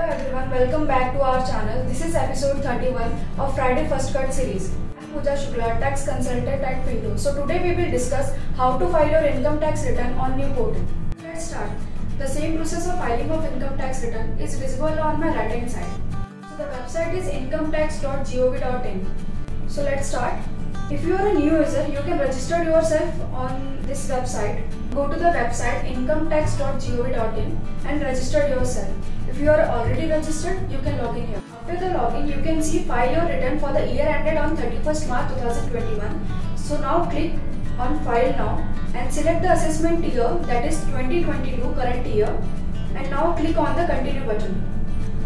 Hello everyone, welcome back to our channel. This is episode 31 of Friday First Cut series. I'm Pooja Shukla, tax consultant at Pinto. So today we will discuss how to file your income tax return on new portal. Let's start. The same process of filing of income tax return is visible on my right hand side. So the website is incometax.gov.in. So let's start. If you are a new user, you can register yourself on this website. Go to the website incometax.gov.in and register yourself. If you are already registered, you can log in here. After the login, you can see file your return for the year ended on 31st March 2021. So now click on file now and select the assessment year that is 2022 current year and now click on the continue button.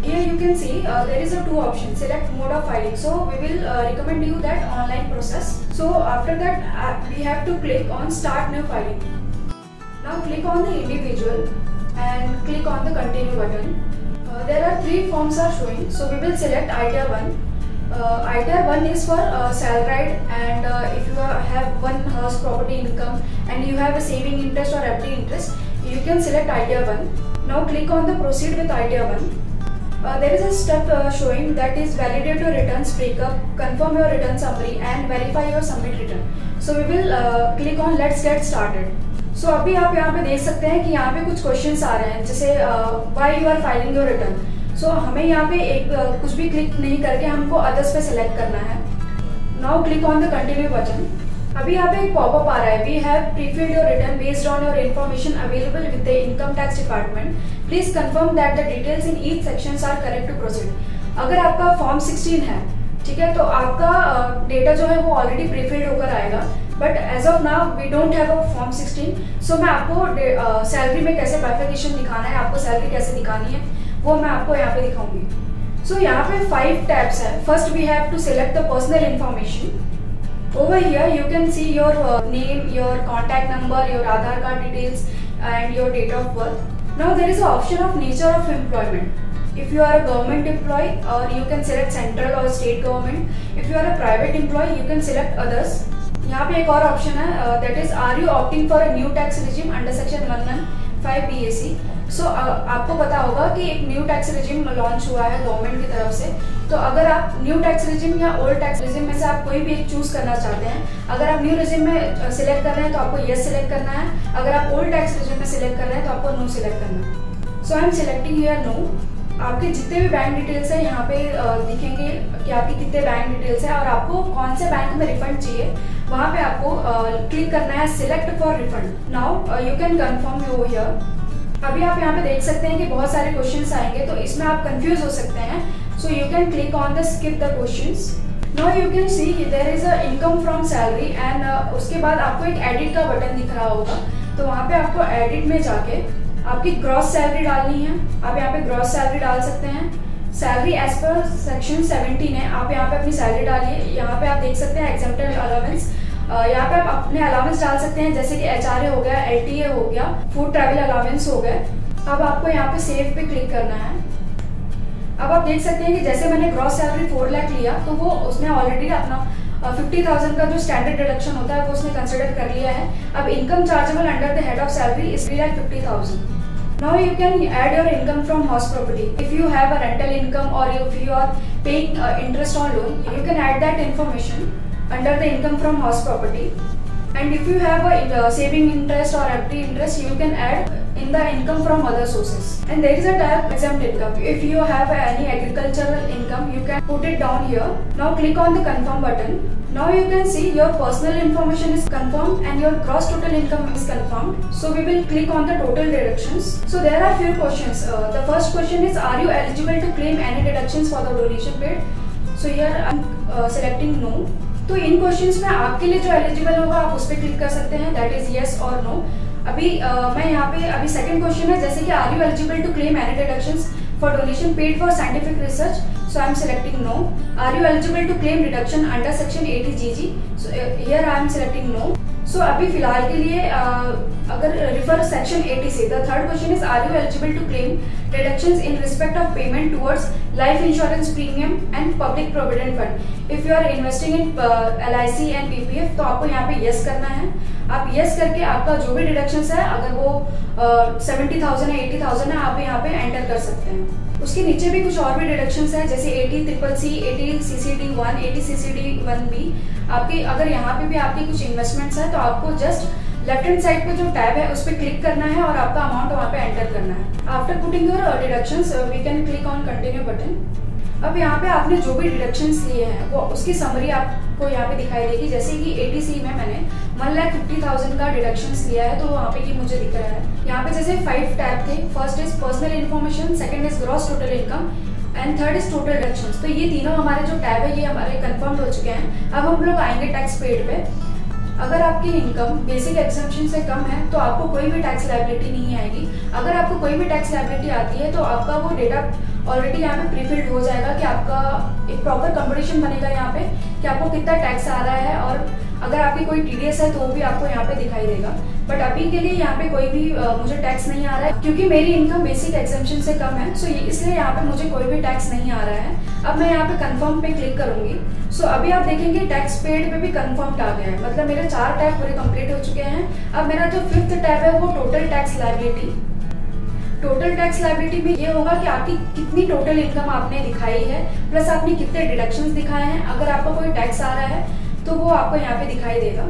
Here you can see uh, there is a two options select mode of filing. So we will uh, recommend you that online process. So after that uh, we have to click on start new filing. Now click on the individual and click on the continue button. Uh, there are three forms are showing. So we will select ITR 1. Uh, ITR 1 is for uh, salaried and uh, if you have one house property income and you have a saving interest or FD interest, you can select ITR 1. Now click on the proceed with ITR 1. Uh, there is a step uh, showing that is validate your returns breakup, confirm your return summary and verify your submit return. So we will uh, click on let's get started. So so, अभी आप यहाँ पे देख सकते हैं कि यहाँ पे कुछ क्वेश्चंस आ रहे हैं। जैसे why you are filing your return so हमें यहाँ पे एक uh, कुछ भी क्लिक नहीं करके हमको अदर्स पे सिलेक्ट करना है। Now click on the continue button अभी यहाँ पे एक पॉपअप आ रहा है। We have prefilled your return based on your information available with the income tax department please confirm that the details in each sections are correct to proceed अगर आपका form 16 है ठीक है तो आपका डेटा uh, जो है वो ऑलरेडी प्रीफिल्ड होकर आएगा। But as of now we don't have a form sixteen so मैं आपको सैलरी में कैसे बाइफिकेशन दिखाना है, आपको सैलरी कैसे दिखानी है, वो मैं आपको यहाँ पे दिखाऊँगी। सो यहाँ पे फाइव टैब्स है। First we have to select the personal information over here you can see your name your contact number your Aadhaar card details and your date of birth now there is a option of nature of employment if you are a government employee और you can select central और state government if you are a private employee you can select others यहाँ पे एक और option है that is are you opting for a new tax regime under section one one five B A C so आपको पता होगा कि एक न्यू टैक्स रिजिम लॉन्च हुआ है गवर्नमेंट की तरफ़ से। तो अगर आप न्यू टैक्स रिजिम या ओल्ड टैक्स रिजिम में से आप कोई भी एक चूज़ करना चाहते हैं, अगर आप न्यू रिजिम में सिलेक्ट कर रहे हैं तो आपको येस सिलेक्ट करना है। अगर आप ओल्ड टैक्स रिजिम में सिलेक्ट कर रहे हैं तो आपको नो सिलेक्ट करना है। So I am selecting here no आपके जितने भी बैंक डिटेल्स है, यहाँ पे दिखेंगे कि आपकी कितने बैंक डिटेल्स हैं और आपको कौन से बैंक में रिफंड चाहिए। वहाँ पे आपको क्लिक करना है select for refund now you can confirm you here अभी आप यहाँ पे देख सकते हैं कि बहुत सारे क्वेश्चंस आएँगे तो इसमें आप कंफ्यूज हो सकते हैं. So you can click on the skip the questions now you can see there is a income from salary and उसके बाद आपको एक एडिट का बटन दिख रहा होगा. तो वहाँ पे आपको एडिट में जाके आपकी ग्रॉस सैलरी डालनी है. आप यहाँ पे ग्रॉस सैलरी डाल सकते हैं. सैलरी एज पर सेक्शन 17 है, आप यहाँ पे अपनी सैलरी डालिए। यहाँ पे आप देख सकते हैं एग्ज़ाम्पल अलावेंस यहाँ पे आप अपने अलावेंस डाल सकते हैं, जैसे कि एचआरए हो गया एलटीए हो गया फ़ूड ट्रैवल अलावेंस हो गए अब आपको यहाँ पे सेव पे क्लिक करना है। अब आप देख सकते हैं कि जैसे मैंने ग्रॉस सैलरी फोर लाख लिया तो वो उसने ऑलरेडी अपना फिफ्टी थाउज़ेंड का जो स्टैंडर्ड डिडक्शन होता है, वो उसने कंसिडर कर लिया है। अब income chargeable under the head of salary is three lakh fifty thousand Now you can add your income from house property. If you have a rental income or if you are paying uh, interest on loan, you can add that information under the income from house property. And if you have a uh, saving interest or FD interest, you can add in the income from other sources. And there is a tab exempt income. If you have any agricultural income, you can put it down here. Now click on the confirm button. Now you can see your personal information is confirmed and your gross total income is confirmed. So we will click on the total deductions. So there are few questions. Uh, the first question is are you eligible to claim any deductions for the donation paid? So here I am uh, selecting no. तो इन questions में आपके लिए जो eligible होगा आप उस पर क्लिक कर सकते हैं दैट इज़ येस और नो अभी uh, मैं यहाँ पे अभी सेकंड क्वेश्चन है जैसे कि are you eligible to claim any deductions for donation paid for scientific research so i am selecting no. Are you eligible to claim deduction under section 80 gg so uh, here i am selecting no. So so, अभी फ़िलहाल के लिए uh, अगर refer section 80 से the third question is are you eligible to claim deductions in respect of payment towards life insurance premium and public provident fund if you are investing in L I C and P P तो आपको यहाँ पे yes करना है। आप yes करके आपका जो भी डिडक्शन है, अगर वो सेवेंटी थाउज़ेंड है एटी थाउज़ेंड है, आप यहाँ पे एंटर कर सकते हैं। उसके नीचे भी कुछ और भी डिडक्शन है, जैसे eighty triple C eighty C C D one eighty C C D one B आपकी, अगर यहाँ पे भी आपकी कुछ इन्वेस्टमेंट्स है तो आपको जस्ट लेफ़्ट हैंड साइड पे जो टैब है, उस पर क्लिक करना है और आपका अमाउंट वहाँ पे एंटर करना है। After putting your deduction we can click on continue button अब यहाँ पे आपने जो भी डिडक्शन लिए हैं, वो, उसकी समरी आपको यहाँ पे दिखाई देगी, जैसे कि एटीसी में मैंने वन लाख फिफ्टी थाउज़ेंड का डिडक्शन लिया है तो वहाँ पे ये मुझे दिख रहा है। यहाँ पे जैसे फाइव टैब थे first is personal information second is gross total income and third is total deduction तो ये तीनों हमारे जो टैब है, ये हमारे कन्फर्म हो चुके हैं। अब हम लोग आएँगे टैक्स पेड पे। अगर आपकी इनकम बेसिक एग्जामेशन से कम है तो आपको कोई भी टैक्स लाइबिलिटी नहीं आएगी। अगर आपको कोई भी टैक्स लाइबिलिटी आती है तो आपका वो डेटा ऑलरेडी यहाँ पे प्रीफिल्ड हो जाएगा कि आपका एक प्रॉपर कंपटीशन बनेगा यहाँ पे, कि आपको कितना टैक्स आ रहा है और अगर आपकी कोई टीडीएस है तो वो भी आपको यहाँ पे दिखाई देगा। बट अभी के लिए यहाँ पे कोई भी आ, मुझे टैक्स नहीं आ रहा है क्योंकि मेरी इनकम बेसिक एग्जामेशन से कम है सो इसलिए यहाँ पे मुझे कोई भी टैक्स नहीं आ रहा है। अब मैं यहाँ पे कंफर्म पे क्लिक करूँगी। सो अभी आप देखेंगे टैक्स पेड पे भी कंफर्म आ गया है। मतलब मेरे चार टैब पूरे कंप्लीट हो चुके हैं। अब मेरा जो फिफ्थ टैब है वो total tax liability total tax liability में ये होगा कि आपकी कितनी टोटल इनकम आपने दिखाई है प्लस आपने कितने डिडक्शंस दिखाए हैं। अगर आपका कोई टैक्स आ रहा है तो वो आपको यहाँ पे दिखाई देगा।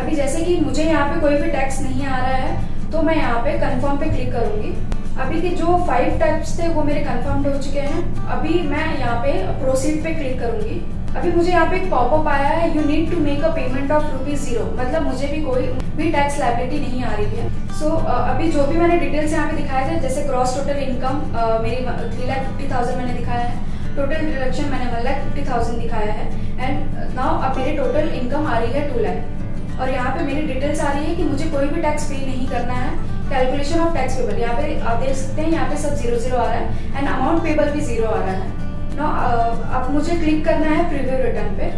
अभी जैसे कि मुझे यहाँ पे कोई भी टैक्स नहीं आ रहा है तो मैं यहाँ पे कंफर्म पे क्लिक करूँगी। अभी के जो फाइव टैक्स थे वो मेरे कंफर्म हो चुके हैं। अभी मैं यहाँ पे प्रोसीड पे क्लिक करूँगी। अभी मुझे यहाँ पे एक पॉपअप आया है you need to make a payment of rupees zero मतलब मुझे भी कोई भी टैक्स लाइबिलिटी नहीं आ रही है। सो so, अभी जो भी मैंने डिटेल्स यहाँ पे दिखाए थे जैसे क्रॉस टोटल इनकम मेरी थ्री लाख फिफ्टी थाउज़ेंड मैंने दिखाया है। टोटल डिडक्शन मैंने वन लाख फिफ्टी थाउज़ेंड दिखाया है। एंड नाउ अब मेरी टोटल इनकम आ रही है टू लाख और यहाँ पे मेरी डिटेल्स आ रही है कि मुझे कोई भी टैक्स पे नहीं करना है। कैलकुलेशन ऑफ़ टैक्स पेबल यहाँ पे आप देख सकते हैं यहाँ पे सब ज़ीरो ज़ीरो आ रहा है। एंड अमाउंट पेबल भी ज़ीरो आ रहा है। नो अब मुझे क्लिक करना है प्रीव्यू रिटर्न पे।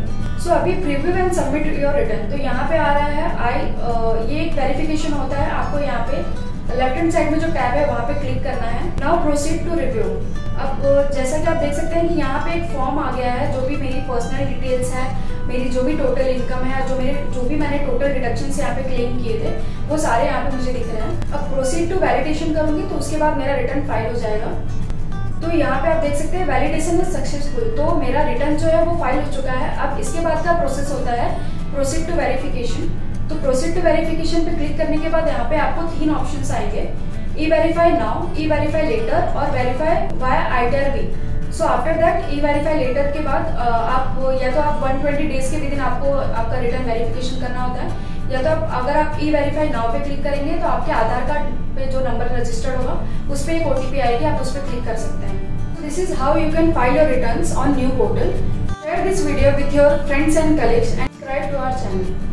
सो अभी preview and submit your return तो यहाँ पे आ रहा है आई uh, ये एक वेरिफिकेशन होता है आपको यहाँ पे। लेफ़्ट हैंड साइड में जो टैब है, वहाँ पे क्लिक करना है। नाउ प्रोसीड टू रिव्यू अब जैसा कि आप देख सकते हैं कि यहाँ पे एक फॉर्म आ गया है, जो भी मेरी पर्सनल डिटेल्स है, मेरी जो भी टोटल इनकम है, जो मेरे, जो भी मैंने टोटल डिडक्शन यहाँ पे क्लेम किए थे, वो सारे यहाँ पे मुझे दिख रहे हैं। अब प्रोसीड टू वैलिडेशन करूँगी तो उसके बाद मेरा रिटर्न फ़ाइल हो जाएगा। तो यहाँ पे आप देख सकते हैं वैलिडेशन इज़ सक्सेसफुल तो मेरा रिटर्न जो है, वो फ़ाइल हो चुका है। अब इसके बाद का प्रोसेस होता है? प्रोसीड टू वेरिफिकेशन तो प्रोसीड टू वेरिफिकेशन पे क्लिक करने के बाद यहाँ पे आपको तीन ऑप्शन आएँगे। E verify now e verify later और verify via I T R V so after that e verify later के बाद आप या तो आप 120 डेज़ के विद इन आपको, आपका रिटर्न वेरिफिकेशन करना होता है। या तो आप, अगर आप ई वेरीफाई नाउ पे क्लिक करेंगे तो आपके आधार कार्ड पे जो नंबर रजिस्टर्ड होगा, उस पर एक ओटीपी आएगी, आप उस पर क्लिक कर सकते हैं। This is how you can file your return on new portal share this video with your friends and colleagues and subscribe to our channel